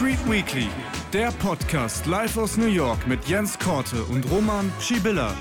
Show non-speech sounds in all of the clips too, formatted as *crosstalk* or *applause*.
Street Weekly, der Podcast live aus New York mit Jens Korte und Roman Schibilla.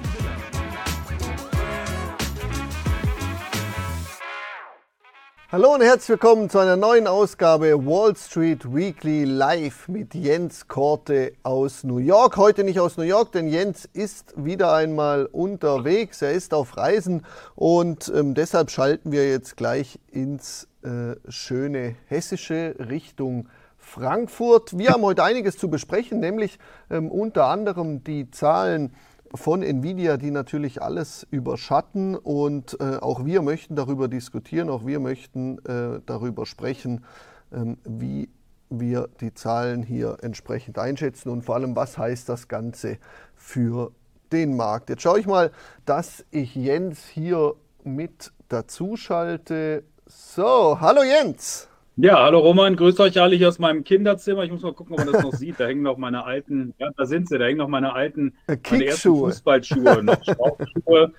Hallo und herzlich willkommen zu einer neuen Ausgabe Wall Street Weekly live mit Jens Korte aus New York. Heute nicht aus New York, denn Jens ist wieder einmal unterwegs. Er ist auf Reisen und ähm, deshalb schalten wir jetzt gleich ins äh, schöne hessische Richtung Frankfurt. Wir haben heute einiges zu besprechen, nämlich ähm, unter anderem die Zahlen von Nvidia, die natürlich alles überschatten. Und äh, auch wir möchten darüber diskutieren, auch wir möchten äh, darüber sprechen, ähm, wie wir die Zahlen hier entsprechend einschätzen und vor allem, was heißt das Ganze für den Markt. Jetzt schaue ich mal, dass ich Jens hier mit dazu schalte. So, hallo Jens. Ja, hallo Roman, grüßt euch alle hier aus meinem Kinderzimmer. Ich muss mal gucken, ob man das noch sieht. Da hängen noch meine alten, ja, da sind sie, da hängen noch meine alten, meine ersten Fußballschuhe, noch *laughs* Schlauchschuhe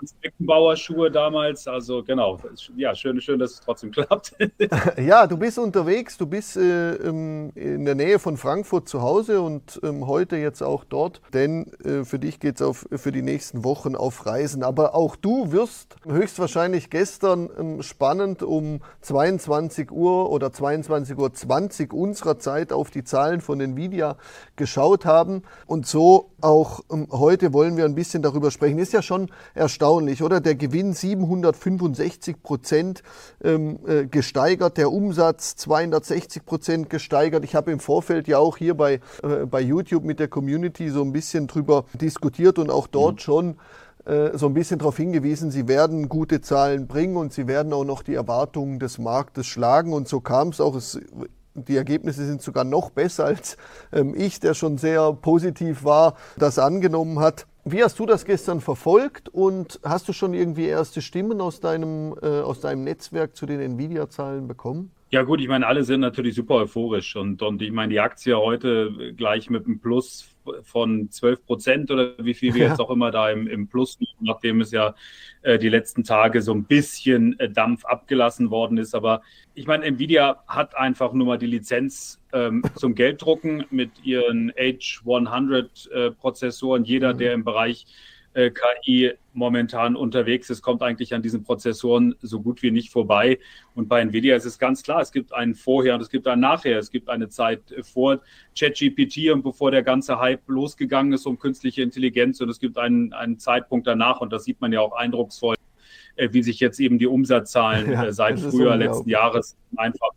Hans Beckenbauer Schuhe damals. Also genau, ja, schön, schön, dass es trotzdem *laughs* klappt. *laughs* ja, du bist unterwegs, du bist äh, in der Nähe von Frankfurt zu Hause und ähm, heute jetzt auch dort, denn äh, für dich geht es für die nächsten Wochen auf Reisen. Aber auch du wirst höchstwahrscheinlich gestern ähm, spannend um 22 Uhr oder 22.20 Uhr unserer Zeit auf die Zahlen von Nvidia geschaut haben. Und so auch ähm, heute wollen wir ein bisschen darüber sprechen. Ist ja schon erstaunlich erstaunlich, oder? Der Gewinn 765 Prozent ähm, äh, gesteigert, der Umsatz 260 Prozent gesteigert. Ich habe im Vorfeld ja auch hier bei, äh, bei YouTube mit der Community so ein bisschen drüber diskutiert und auch dort mhm. schon äh, so ein bisschen darauf hingewiesen, sie werden gute Zahlen bringen und sie werden auch noch die Erwartungen des Marktes schlagen. Und so kam es auch. Es, die Ergebnisse sind sogar noch besser als ähm, ich, der schon sehr positiv war, das angenommen hat. Wie hast du das gestern verfolgt und hast du schon irgendwie erste Stimmen aus deinem, äh, aus deinem Netzwerk zu den Nvidia-Zahlen bekommen? Ja gut, ich meine, alle sind natürlich super euphorisch und, und ich meine, die Aktie heute gleich mit einem Plus von 12 Prozent oder wie viel wir ja. jetzt auch immer da im, im Plus, nachdem es ja äh, die letzten Tage so ein bisschen äh, Dampf abgelassen worden ist. Aber ich meine, Nvidia hat einfach nur mal die Lizenz ähm, *laughs* zum Gelddrucken mit ihren H100-Prozessoren. Äh, Jeder, mhm. der im Bereich äh, KI momentan unterwegs ist, kommt eigentlich an diesen Prozessoren so gut wie nicht vorbei. Und bei Nvidia ist es ganz klar, es gibt einen Vorher und es gibt einen Nachher. Es gibt eine Zeit vor ChatGPT und bevor der ganze Hype losgegangen ist um künstliche Intelligenz und es gibt einen, einen Zeitpunkt danach und das sieht man ja auch eindrucksvoll, äh, wie sich jetzt eben die Umsatzzahlen ja, äh, seit Frühjahr letzten Jahres einfach,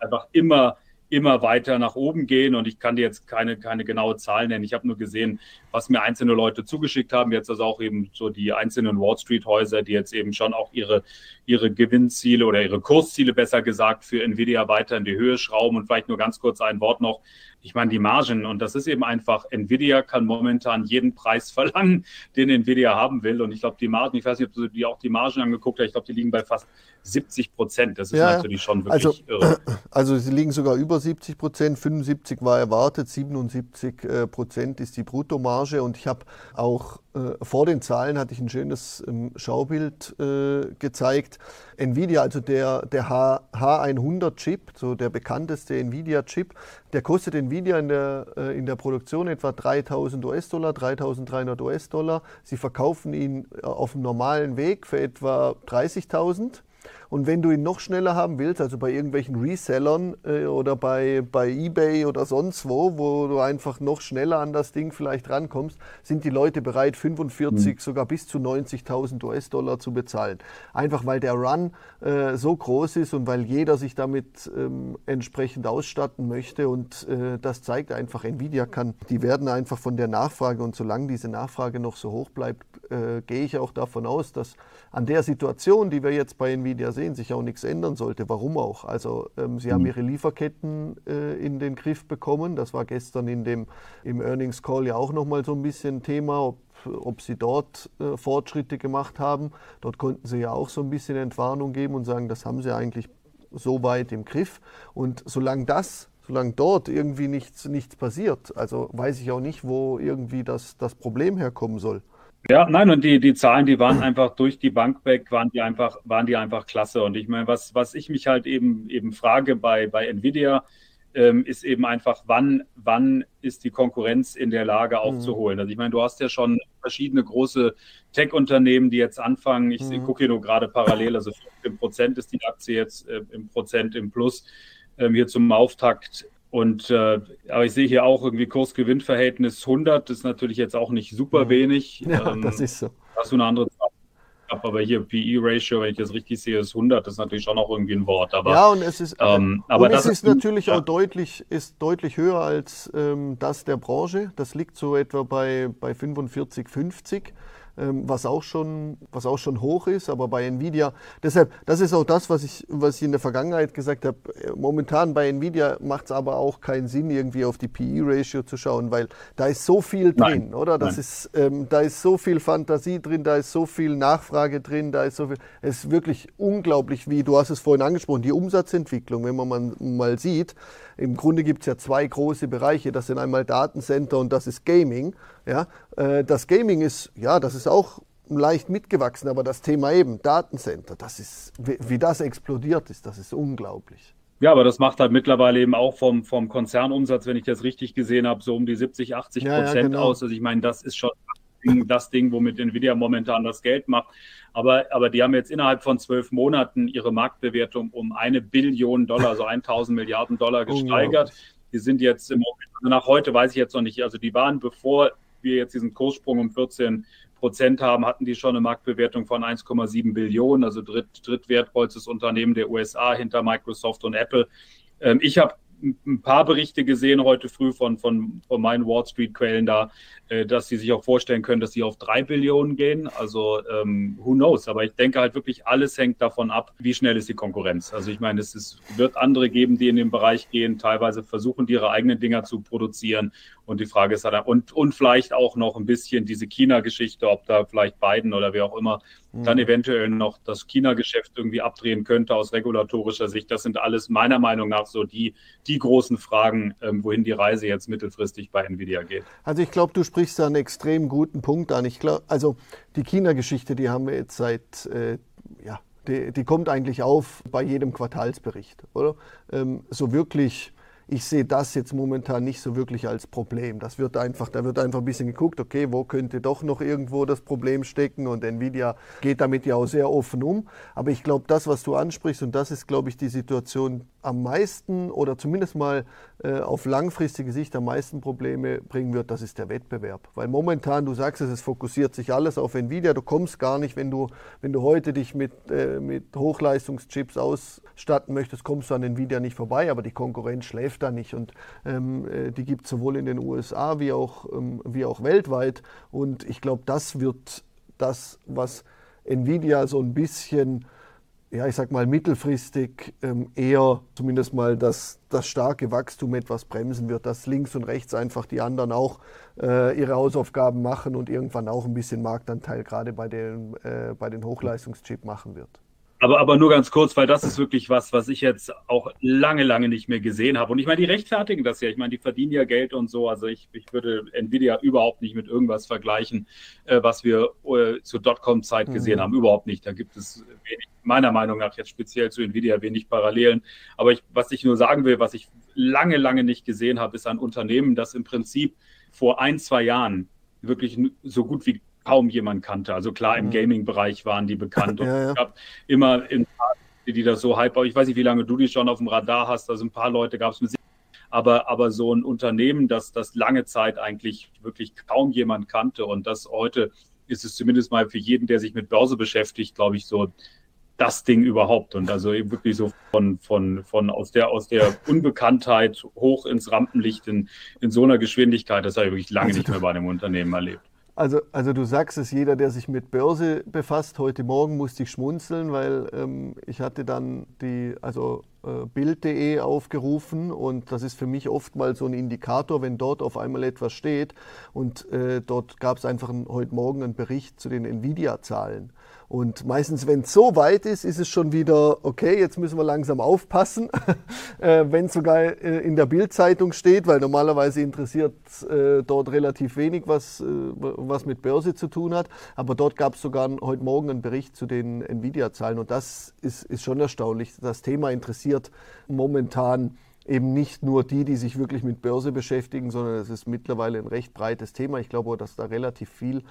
einfach immer immer weiter nach oben gehen. Und ich kann dir jetzt keine, keine genaue Zahl nennen. Ich habe nur gesehen, was mir einzelne Leute zugeschickt haben. Jetzt also auch eben so die einzelnen Wall Street Häuser, die jetzt eben schon auch ihre, ihre Gewinnziele oder ihre Kursziele besser gesagt für Nvidia weiter in die Höhe schrauben. Und vielleicht nur ganz kurz ein Wort noch ich meine, die Margen, und das ist eben einfach, Nvidia kann momentan jeden Preis *laughs* verlangen, den Nvidia haben will. Und ich glaube, die Margen, ich weiß nicht, ob du dir auch die Margen angeguckt hast, ich glaube, die liegen bei fast 70 Prozent. Das ist ja, natürlich schon wirklich also, irre. *clears throat* Also sie liegen sogar über 70 Prozent, 75 war erwartet, 77 äh, Prozent ist die Bruttomarge. Und ich habe auch vor den Zahlen hatte ich ein schönes ähm, Schaubild äh, gezeigt. Nvidia, also der, der H, H100-Chip, so der bekannteste Nvidia-Chip, der kostet Nvidia in der, äh, in der Produktion etwa 3000 US-Dollar, 3300 US-Dollar. Sie verkaufen ihn äh, auf dem normalen Weg für etwa 30.000. Und wenn du ihn noch schneller haben willst, also bei irgendwelchen Resellern äh, oder bei, bei eBay oder sonst wo, wo du einfach noch schneller an das Ding vielleicht rankommst, sind die Leute bereit, 45, mhm. sogar bis zu 90.000 US-Dollar zu bezahlen. Einfach weil der Run äh, so groß ist und weil jeder sich damit ähm, entsprechend ausstatten möchte. Und äh, das zeigt einfach, Nvidia kann, die werden einfach von der Nachfrage und solange diese Nachfrage noch so hoch bleibt, äh, gehe ich auch davon aus, dass an der Situation, die wir jetzt bei Nvidia sehen, sich auch nichts ändern sollte. Warum auch? Also ähm, sie mhm. haben ihre Lieferketten äh, in den Griff bekommen. Das war gestern in dem, im Earnings Call ja auch nochmal so ein bisschen Thema, ob, ob sie dort äh, Fortschritte gemacht haben. Dort konnten sie ja auch so ein bisschen Entwarnung geben und sagen, das haben sie eigentlich so weit im Griff. Und solange das solange dort irgendwie nichts, nichts passiert, also weiß ich auch nicht, wo irgendwie das, das Problem herkommen soll. Ja, nein, und die, die Zahlen, die waren einfach durch die Bank weg, waren die einfach, waren die einfach klasse. Und ich meine, was, was ich mich halt eben, eben frage bei, bei Nvidia, ähm, ist eben einfach, wann, wann ist die Konkurrenz in der Lage aufzuholen. Mhm. Also ich meine, du hast ja schon verschiedene große Tech-Unternehmen, die jetzt anfangen. Ich mhm. gucke hier nur gerade parallel, also 15 Prozent ist die Aktie jetzt äh, im Prozent im Plus ähm, hier zum Auftakt. Und äh, aber ich sehe hier auch irgendwie Kurs-Gewinn-Verhältnis 100, das ist natürlich jetzt auch nicht super mhm. wenig. *laughs* Ja, ähm, das ist so. Hast du eine andere Zahl? aber hier PE-Ratio, wenn ich das richtig sehe, ist 100, das ist natürlich schon auch irgendwie ein Wort. Aber, ja, und es ist, ähm, aber das es ist, natürlich ja. auch deutlich, ist deutlich höher als ähm, das der Branche. Das liegt so etwa bei, bei 45, 50. Ähm, was, auch schon, was auch schon hoch ist, aber bei Nvidia, deshalb, das ist auch das, was ich, was ich in der Vergangenheit gesagt habe. Momentan bei Nvidia macht es aber auch keinen Sinn, irgendwie auf die PE-Ratio zu schauen, weil da ist so viel drin, Nein. oder? Das ist, ähm, da ist so viel Fantasie drin, da ist so viel Nachfrage drin, da ist so viel. Es ist wirklich unglaublich, wie du hast es vorhin angesprochen, die Umsatzentwicklung, wenn man mal sieht. Im Grunde gibt es ja zwei große Bereiche. Das sind einmal Datencenter und das ist Gaming. Ja, äh, das Gaming ist, ja, das ist auch leicht mitgewachsen, aber das Thema eben Datencenter, das ist, wie das explodiert ist, das ist unglaublich. Ja, aber das macht halt mittlerweile eben auch vom, vom Konzernumsatz, wenn ich das richtig gesehen habe, so um die 70, 80 Prozent ja, ja, genau. aus. Also ich meine, das ist schon das Ding, womit Nvidia momentan das Geld macht. Aber, aber die haben jetzt innerhalb von zwölf Monaten ihre Marktbewertung um eine Billion Dollar, also 1000 Milliarden Dollar gesteigert. Die sind jetzt im Moment, also nach heute weiß ich jetzt noch nicht, also die waren, bevor wir jetzt diesen Kurssprung um 14 Prozent haben, hatten die schon eine Marktbewertung von 1,7 Billionen, also dritt, drittwertvollstes Unternehmen der USA hinter Microsoft und Apple. Ähm, ich habe ein paar Berichte gesehen heute früh von, von, von meinen Wall Street-Quellen da, äh, dass sie sich auch vorstellen können, dass sie auf drei Billionen gehen. Also ähm, who knows? Aber ich denke halt wirklich, alles hängt davon ab, wie schnell ist die Konkurrenz. Also ich meine, es ist, wird andere geben, die in den Bereich gehen, teilweise versuchen, ihre eigenen Dinger zu produzieren. Und die Frage ist halt, und, und vielleicht auch noch ein bisschen diese China-Geschichte, ob da vielleicht Biden oder wer auch immer dann mhm. eventuell noch das China-Geschäft irgendwie abdrehen könnte aus regulatorischer Sicht. Das sind alles meiner Meinung nach so die, die großen Fragen, ähm, wohin die Reise jetzt mittelfristig bei Nvidia geht. Also ich glaube, du sprichst da einen extrem guten Punkt an. Ich glaube, also die China-Geschichte, die haben wir jetzt seit, äh, ja, die, die, kommt eigentlich auf bei jedem Quartalsbericht, oder? Ähm, so wirklich ich sehe das jetzt momentan nicht so wirklich als Problem. Das wird einfach, da wird einfach ein bisschen geguckt, okay, wo könnte doch noch irgendwo das Problem stecken und Nvidia geht damit ja auch sehr offen um. Aber ich glaube, das, was du ansprichst, und das ist, glaube ich, die Situation, am meisten oder zumindest mal äh, auf langfristige Sicht am meisten Probleme bringen wird, das ist der Wettbewerb. Weil momentan, du sagst es, es fokussiert sich alles auf Nvidia. Du kommst gar nicht, wenn du, wenn du heute dich mit, äh, mit Hochleistungschips ausstatten möchtest, kommst du an Nvidia nicht vorbei. Aber die Konkurrenz schläft da nicht. Und ähm, äh, die gibt es sowohl in den USA wie auch, ähm, wie auch weltweit. Und ich glaube, das wird das, was Nvidia so ein bisschen ja, ich sag mal, mittelfristig ähm, eher zumindest mal das, das starke Wachstum etwas bremsen wird, dass links und rechts einfach die anderen auch äh, ihre Hausaufgaben machen und irgendwann auch ein bisschen Marktanteil gerade bei den, äh, bei den Hochleistungschip machen wird. Aber, aber nur ganz kurz, weil das ist wirklich was, was ich jetzt auch lange, lange nicht mehr gesehen habe. Und ich meine, die rechtfertigen das ja. Ich meine, die verdienen ja Geld und so. Also ich, ich würde Nvidia überhaupt nicht mit irgendwas vergleichen, äh, was wir äh, zur Dotcom-Zeit mhm. gesehen haben. Überhaupt nicht. Da gibt es wenig, meiner Meinung nach jetzt speziell zu Nvidia wenig Parallelen. Aber ich, was ich nur sagen will, was ich lange, lange nicht gesehen habe, ist ein Unternehmen, das im Prinzip vor ein, zwei Jahren wirklich so gut wie kaum jemand kannte. Also klar, im mhm. Gaming-Bereich waren die bekannt. *laughs* Und ja, ja. es gab immer in die das so hype, ich weiß nicht, wie lange du die schon auf dem Radar hast, also ein paar Leute gab es mit aber, aber so ein Unternehmen, das, das lange Zeit eigentlich wirklich kaum jemand kannte und das heute ist es zumindest mal für jeden, der sich mit Börse beschäftigt, glaube ich, so das Ding überhaupt. Und also eben wirklich so von, von, von aus der, aus der Unbekanntheit hoch ins Rampenlicht in, in so einer Geschwindigkeit, das habe ich wirklich lange nicht mehr bei einem Unternehmen erlebt. Also, also du sagst es, jeder, der sich mit Börse befasst, heute Morgen musste ich schmunzeln, weil ähm, ich hatte dann die, also äh, Bild.de aufgerufen und das ist für mich oft mal so ein Indikator, wenn dort auf einmal etwas steht und äh, dort gab es einfach ein, heute Morgen einen Bericht zu den Nvidia-Zahlen. Und meistens, wenn es so weit ist, ist es schon wieder, okay, jetzt müssen wir langsam aufpassen, *laughs* äh, wenn es sogar äh, in der Bildzeitung steht, weil normalerweise interessiert äh, dort relativ wenig, was, äh, was mit Börse zu tun hat. Aber dort gab es sogar heute Morgen einen Bericht zu den Nvidia-Zahlen und das ist, ist schon erstaunlich. Das Thema interessiert momentan eben nicht nur die, die sich wirklich mit Börse beschäftigen, sondern es ist mittlerweile ein recht breites Thema. Ich glaube dass da relativ viel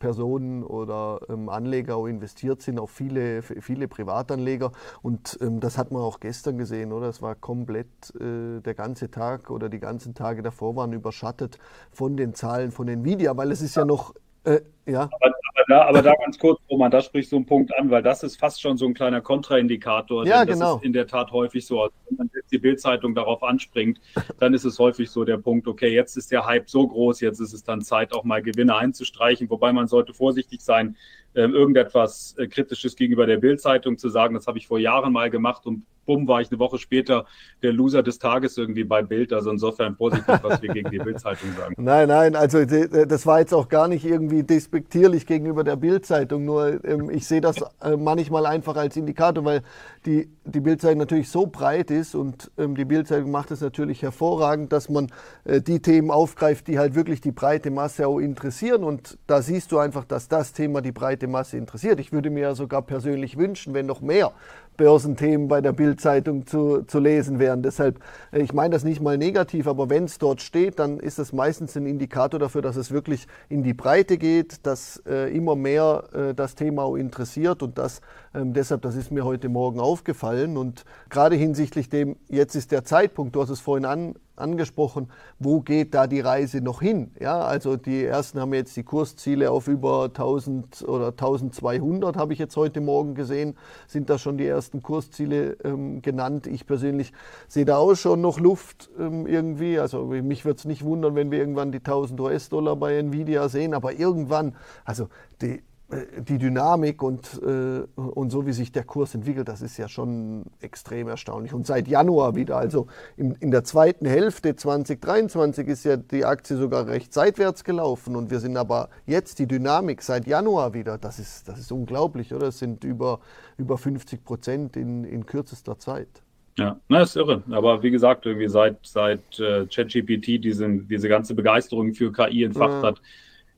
Personen oder ähm, Anleger auch investiert sind, auch viele, viele Privatanleger. Und ähm, das hat man auch gestern gesehen, oder? Es war komplett äh, der ganze Tag oder die ganzen Tage davor waren überschattet von den Zahlen von Nvidia, weil es ist ja noch äh, ja. Aber, da, aber, da, ganz kurz, Roman, da spricht so ein Punkt an, weil das ist fast schon so ein kleiner Kontraindikator. Ja, genau. Das ist in der Tat häufig so. Also wenn man jetzt die Bildzeitung darauf anspringt, dann ist es häufig so der Punkt, okay, jetzt ist der Hype so groß, jetzt ist es dann Zeit, auch mal Gewinne einzustreichen. Wobei man sollte vorsichtig sein, äh, irgendetwas äh, Kritisches gegenüber der Bildzeitung zu sagen. Das habe ich vor Jahren mal gemacht und bumm, war ich eine Woche später der Loser des Tages irgendwie bei Bild. Also insofern positiv, was wir gegen die Bildzeitung sagen. *laughs* Nein, nein, also das war jetzt auch gar nicht irgendwie despektierlich gegenüber der Bildzeitung. Nur ähm, ich sehe das äh, manchmal einfach als Indikator, weil die, die Bildzeitung natürlich so breit ist und ähm, die Bildzeitung macht es natürlich hervorragend, dass man äh, die Themen aufgreift, die halt wirklich die breite Masse auch interessieren. Und da siehst du einfach, dass das Thema die breite Masse interessiert. Ich würde mir ja sogar persönlich wünschen, wenn noch mehr Börsenthemen bei der Bildzeitung zu, zu lesen wären. Deshalb, äh, ich meine das nicht mal negativ, aber wenn es dort steht, dann ist das meistens ein Indikator dafür, dass es wirklich in die Breite geht, dass äh, immer mehr äh, das Thema auch interessiert und das ähm, deshalb, das ist mir heute Morgen aufgefallen und gerade hinsichtlich dem, jetzt ist der Zeitpunkt, du hast es vorhin an, angesprochen, wo geht da die Reise noch hin? Ja, also die ersten haben jetzt die Kursziele auf über 1000 oder 1200, habe ich jetzt heute Morgen gesehen, sind da schon die ersten Kursziele ähm, genannt. Ich persönlich sehe da auch schon noch Luft ähm, irgendwie. Also mich würde es nicht wundern, wenn wir irgendwann die 1000 US-Dollar bei Nvidia sehen, aber irgendwann, also die, die Dynamik und, äh, und so wie sich der Kurs entwickelt, das ist ja schon extrem erstaunlich. Und seit Januar wieder, also in, in der zweiten Hälfte 2023 ist ja die Aktie sogar recht seitwärts gelaufen und wir sind aber jetzt die Dynamik seit Januar wieder, das ist, das ist unglaublich, oder? Es sind über, über 50 Prozent in, in kürzester Zeit. Ja, na, ist irre. Aber wie gesagt, irgendwie seit, seit äh, ChatGPT diese, diese ganze Begeisterung für KI entfacht ja. hat,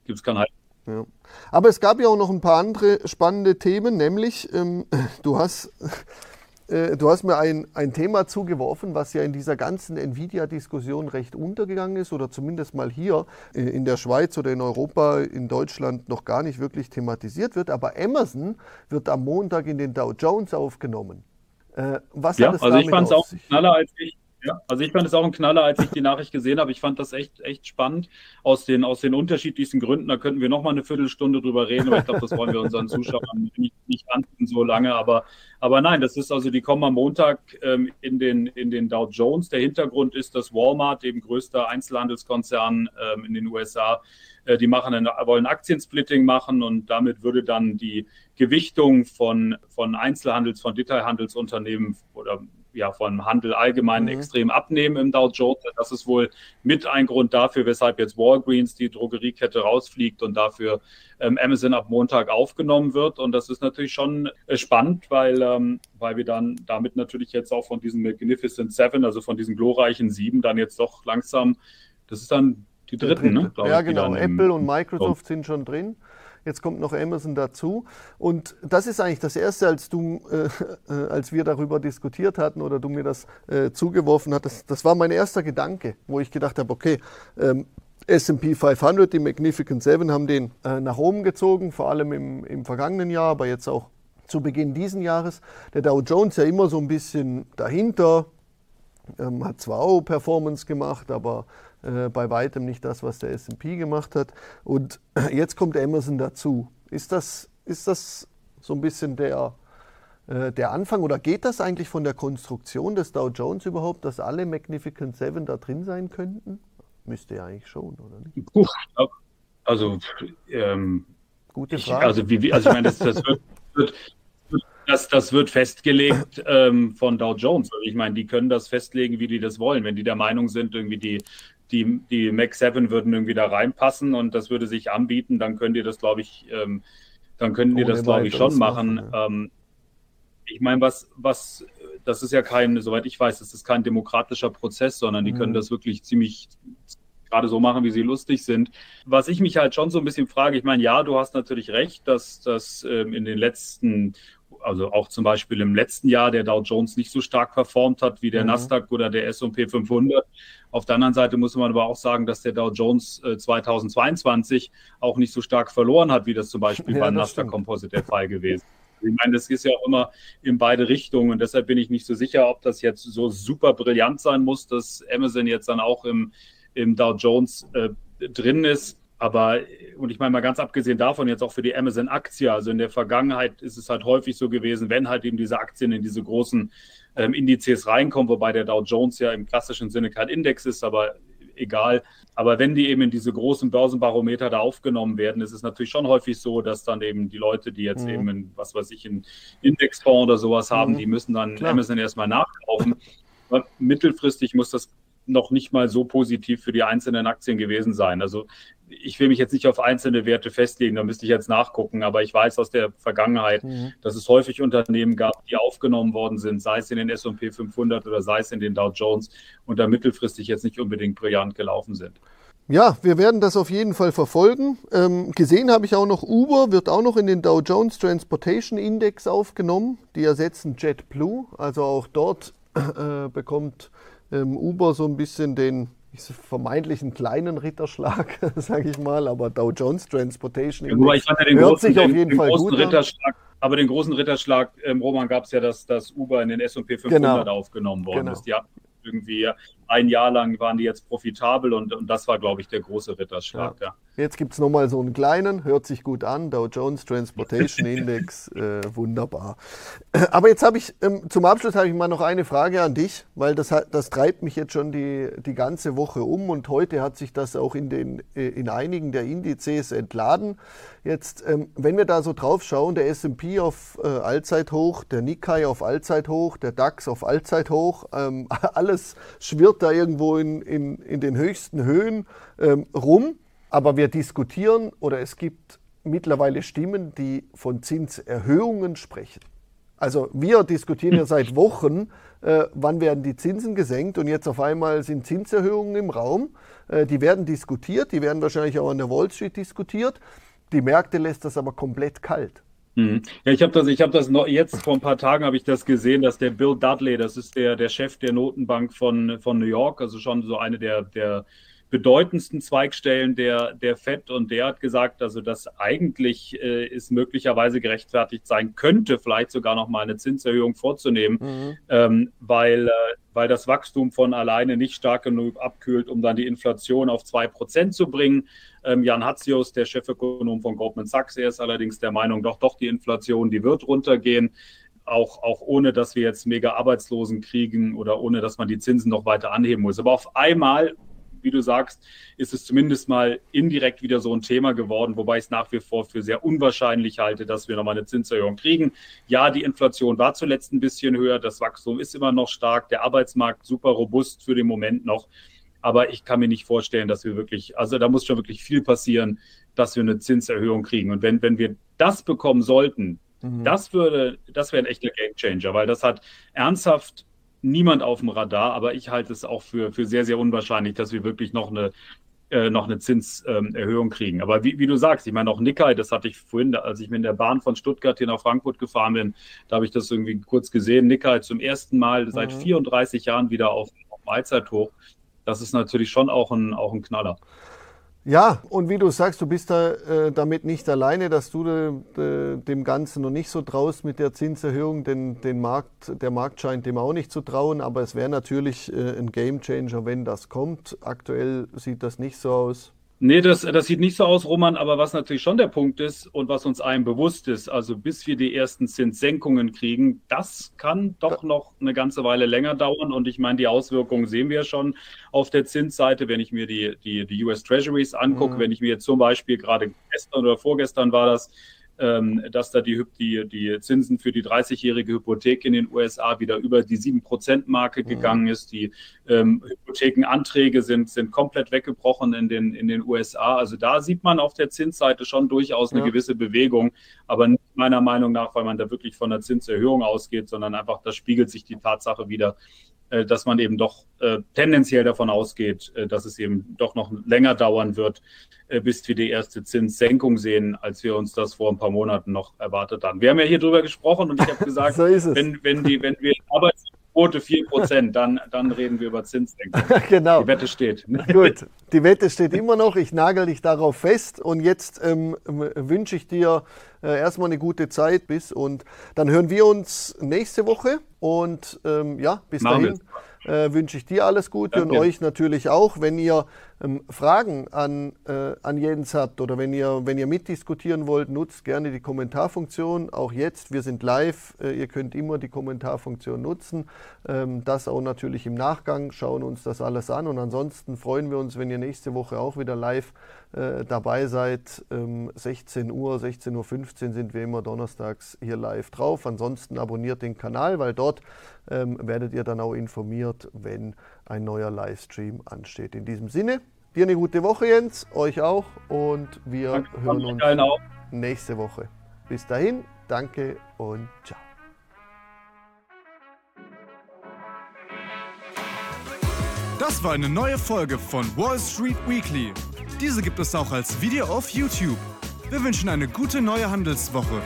gibt es kein Halt ja. Aber es gab ja auch noch ein paar andere spannende Themen, nämlich ähm, *laughs* du hast. *laughs* Äh, du hast mir ein, ein Thema zugeworfen, was ja in dieser ganzen Nvidia-Diskussion recht untergegangen ist oder zumindest mal hier äh, in der Schweiz oder in Europa, in Deutschland noch gar nicht wirklich thematisiert wird. Aber Amazon wird am Montag in den Dow Jones aufgenommen. Äh, was ja, also ich fand es auch schneller, als ich, ja, also ich fand es auch ein Knaller, als ich die Nachricht gesehen habe. Ich fand das echt, echt spannend aus den, aus den unterschiedlichsten Gründen. Da könnten wir noch mal eine Viertelstunde drüber reden, aber ich glaube, das wollen wir unseren Zuschauern nicht, nicht antun so lange. Aber, aber nein, das ist also, die kommen am Montag ähm, in, den, in den Dow Jones. Der Hintergrund ist, dass Walmart, dem größter Einzelhandelskonzern ähm, in den USA, äh, die machen eine, wollen Aktiensplitting machen und damit würde dann die Gewichtung von, von Einzelhandels, von Detailhandelsunternehmen oder ja, von Handel allgemein mhm. extrem abnehmen im Dow Jones. Das ist wohl mit ein Grund dafür, weshalb jetzt Walgreens, die Drogeriekette, rausfliegt und dafür ähm, Amazon ab Montag aufgenommen wird. Und das ist natürlich schon äh, spannend, weil, ähm, weil wir dann damit natürlich jetzt auch von diesen Magnificent Seven, also von diesen glorreichen Sieben, dann jetzt doch langsam, das ist dann die dritten, ne? Ja, genau. Apple und Microsoft sind schon drin. Jetzt kommt noch Amazon dazu. Und das ist eigentlich das Erste, als, du, äh, äh, als wir darüber diskutiert hatten oder du mir das äh, zugeworfen hattest. Das war mein erster Gedanke, wo ich gedacht habe, okay, ähm, SP 500, die Magnificent Seven, haben den äh, nach oben gezogen, vor allem im, im vergangenen Jahr, aber jetzt auch zu Beginn diesen Jahres. Der Dow Jones ja immer so ein bisschen dahinter, ähm, hat zwar auch Performance gemacht, aber äh, bei weitem nicht das, was der SP gemacht hat. Und *clears throat* jetzt kommt Amazon dazu. Ist das, ist das so ein bisschen der, äh, der Anfang oder geht das eigentlich von der Konstruktion des Dow Jones überhaupt, dass alle Magnificent Seven da drin sein könnten? Müsste ja eigentlich schon, oder nicht? Puh, also, ähm, Gute Frage. Ich, also, wie, also ich meine, das, das wird, wird das, das wird festgelegt ähm, von Dow Jones. Also ich meine, die können das festlegen, wie die das wollen. Wenn die der Meinung sind, irgendwie die die, die Mac 7 würden irgendwie da reinpassen und das würde sich anbieten, dann könnt ihr das, glaube ich, ähm, dann können die das, glaube ich, schon machen. machen ja. ähm, ich meine, was, was, das ist ja kein, soweit ich weiß, das ist kein demokratischer Prozess, sondern die mhm. können das wirklich ziemlich gerade so machen, wie sie lustig sind. Was ich mich halt schon so ein bisschen frage, ich meine, ja, du hast natürlich recht, dass das ähm, in den letzten also auch zum Beispiel im letzten Jahr der Dow Jones nicht so stark performt hat wie der mhm. Nasdaq oder der S&P 500. Auf der anderen Seite muss man aber auch sagen, dass der Dow Jones äh, 2022 auch nicht so stark verloren hat, wie das zum Beispiel *laughs* ja, beim Nasdaq stimmt. Composite der Fall gewesen ist. Ich meine, das ist ja auch immer in beide Richtungen und deshalb bin ich nicht so sicher, ob das jetzt so super brillant sein muss, dass Amazon jetzt dann auch im, im Dow Jones äh, drin ist. Aber, und ich meine mal ganz abgesehen davon, jetzt auch für die Amazon-Aktie, also in der Vergangenheit ist es halt häufig so gewesen, wenn halt eben diese Aktien in diese großen ähm, Indizes reinkommen, wobei der Dow Jones ja im klassischen Sinne kein Index ist, aber egal. Aber wenn die eben in diese großen Börsenbarometer da aufgenommen werden, ist es natürlich schon häufig so, dass dann eben die Leute, die jetzt mhm. eben, in, was weiß ich, einen Indexfonds oder sowas haben, mhm. die müssen dann Klar. Amazon erstmal nachkaufen. Aber mittelfristig muss das noch nicht mal so positiv für die einzelnen Aktien gewesen sein. Also ich will mich jetzt nicht auf einzelne Werte festlegen, da müsste ich jetzt nachgucken, aber ich weiß aus der Vergangenheit, mhm. dass es häufig Unternehmen gab, die aufgenommen worden sind, sei es in den S&P 500 oder sei es in den Dow Jones und da mittelfristig jetzt nicht unbedingt brillant gelaufen sind. Ja, wir werden das auf jeden Fall verfolgen. Ähm, gesehen habe ich auch noch, Uber wird auch noch in den Dow Jones Transportation Index aufgenommen. Die ersetzen JetBlue, also auch dort äh, bekommt ähm, Uber so ein bisschen den vermeintlichen kleinen Ritterschlag, *laughs* sage ich mal, aber Dow Jones Transportation ja, Index ja hört großen, sich auf jeden den, Fall gut Ritterschlag, an. Aber den großen Ritterschlag, ähm, Roman, gab es ja, dass das Uber in den S&P 500 genau. aufgenommen worden genau. ist. Die hatten irgendwie ein Jahr lang waren die jetzt profitabel und, und das war, glaube ich, der große Ritterschlag. Ja. Ja. Jetzt gibt es nochmal so einen kleinen, hört sich gut an, Dow Jones Transportation *laughs* Index, äh, wunderbar. *clears throat* Aber jetzt habe ich, ähm, zum Abschluss habe ich mal noch eine Frage an dich, weil das, das treibt mich jetzt schon die, die ganze Woche um und heute hat sich das auch in, den, äh, in einigen der Indizes entladen. Jetzt, ähm, wenn wir da so drauf schauen, der S&P auf äh, Allzeithoch, der Nikkei auf Allzeithoch, der DAX auf Allzeithoch, ähm, *laughs* alles schwirrt da irgendwo in, in, in den höchsten Höhen ähm, rum. Aber wir diskutieren oder es gibt mittlerweile Stimmen, die von Zinserhöhungen sprechen. Also wir diskutieren ja seit Wochen, äh, wann werden die Zinsen gesenkt und jetzt auf einmal sind Zinserhöhungen im Raum. Äh, die werden diskutiert, die werden wahrscheinlich auch an der Wall Street diskutiert. Die Märkte lässt das aber komplett kalt. Mhm. Ja, ich habe das, ich habe das noch jetzt vor ein paar Tagen habe ich das gesehen, dass der Bill Dudley, das ist der, der Chef der Notenbank von, von New York, also schon so eine der, der bedeutendsten Zweigstellen der, der FED und der hat gesagt, also dass eigentlich äh, es möglicherweise gerechtfertigt sein könnte, vielleicht sogar noch mal eine Zinserhöhung vorzunehmen, mhm. ähm, weil, äh, weil das Wachstum von alleine nicht stark genug abkühlt, um dann die Inflation auf zwei Prozent zu bringen. Ähm, Jan Hatzius, der Chefökonom von Goldman Sachs, er ist allerdings der Meinung, doch, doch, die Inflation, die wird runtergehen auch, auch ohne, dass wir jetzt mega Arbeitslosen kriegen oder ohne, dass man die Zinsen noch weiter anheben muss. Aber auf einmal wie du sagst, ist es zumindest mal indirekt wieder so ein Thema geworden, wobei ich es nach wie vor für sehr unwahrscheinlich halte, dass wir nochmal eine Zinserhöhung kriegen. Ja, die Inflation war zuletzt ein bisschen höher, das Wachstum ist immer noch stark, der Arbeitsmarkt super robust für den Moment noch. Aber ich kann mir nicht vorstellen, dass wir wirklich, also da muss schon wirklich viel passieren, dass wir eine Zinserhöhung kriegen. Und wenn, wenn wir das bekommen sollten, mhm. das würde, das wäre ein echter Gamechanger, weil das hat ernsthaft niemand auf dem Radar, aber ich halte es auch für, für sehr, sehr unwahrscheinlich, dass wir wirklich noch eine, äh, noch eine Zinserhöhung ähm, kriegen. Aber wie, wie, du sagst, ich meine auch Nikkei, das hatte ich vorhin, als ich mit der Bahn von Stuttgart hier nach Frankfurt gefahren bin, da habe ich das irgendwie kurz gesehen. Nikkei zum ersten Mal mhm. seit 34 Jahren wieder auf, auf Allzeithoch. Das ist natürlich schon auch ein, auch ein Knaller. Ja, und wie du sagst, du bist da äh, damit nicht alleine, dass du de, de, dem Ganzen noch nicht so traust mit der Zinserhöhung, denn den Markt, der Markt scheint dem auch nicht zu trauen, aber es wäre natürlich äh, ein Gamechanger, wenn das kommt. Aktuell sieht das nicht so aus. Nee, das, das sieht nicht so aus, Roman, aber was natürlich schon der Punkt ist und was uns allen bewusst ist, also bis wir die ersten Zinssenkungen kriegen, das kann doch noch eine ganze Weile länger dauern. Und ich meine, die Auswirkungen sehen wir schon auf der Zinsseite, wenn ich mir die, die, die US Treasuries angucke, mhm. wenn ich mir jetzt zum Beispiel gerade gestern oder vorgestern war das, dass da die, die, die Zinsen für die 30-jährige Hypothek in den USA wieder über die 7-Prozent-Marke mhm. gegangen ist. Die ähm, Hypothekenanträge sind, sind komplett weggebrochen in den, in den USA. Also da sieht man auf der Zinsseite schon durchaus eine ja. gewisse Bewegung, aber nicht meiner Meinung nach, weil man da wirklich von einer Zinserhöhung ausgeht, sondern einfach, da spiegelt sich die Tatsache wieder, dass man eben doch äh, tendenziell davon ausgeht, äh, dass es eben doch noch länger dauern wird, äh, bis wir die erste Zinssenkung sehen, als wir uns das vor ein paar Monaten noch erwartet haben. Wir haben ja hier drüber gesprochen und ich habe *laughs* gesagt, so wenn, wenn, die, wenn wir Arbeitsquote 4%, dann, dann reden wir über Zinssenkung. *laughs* genau. Die Wette steht. *laughs* Gut, die Wette steht immer noch. Ich nagel dich darauf fest und jetzt ähm, wünsche ich dir äh, erstmal eine gute Zeit bis und dann hören wir uns nächste Woche und ähm, ja, bis Machen dahin äh, wünsche ich dir alles Gute Danke. und euch natürlich auch. Wenn ihr ähm, Fragen an, äh, an Jens habt oder wenn ihr, wenn ihr mitdiskutieren wollt, nutzt gerne die Kommentarfunktion. Auch jetzt, wir sind live, äh, ihr könnt immer die Kommentarfunktion nutzen. Ähm, das auch natürlich im Nachgang, schauen uns das alles an und ansonsten freuen wir uns, wenn ihr nächste Woche auch wieder live äh, dabei seid. Ähm, 16 Uhr, 16.15 Uhr sind wir immer donnerstags hier live drauf. Ansonsten abonniert den Kanal, weil dort ähm, werdet ihr dann auch informiert, wenn ein neuer Livestream ansteht. In diesem Sinne, dir eine gute Woche, Jens, euch auch und wir danke, hören uns nächste Woche. Bis dahin, danke und ciao. Das war eine neue Folge von Wall Street Weekly. Diese gibt es auch als Video auf YouTube. Wir wünschen eine gute neue Handelswoche.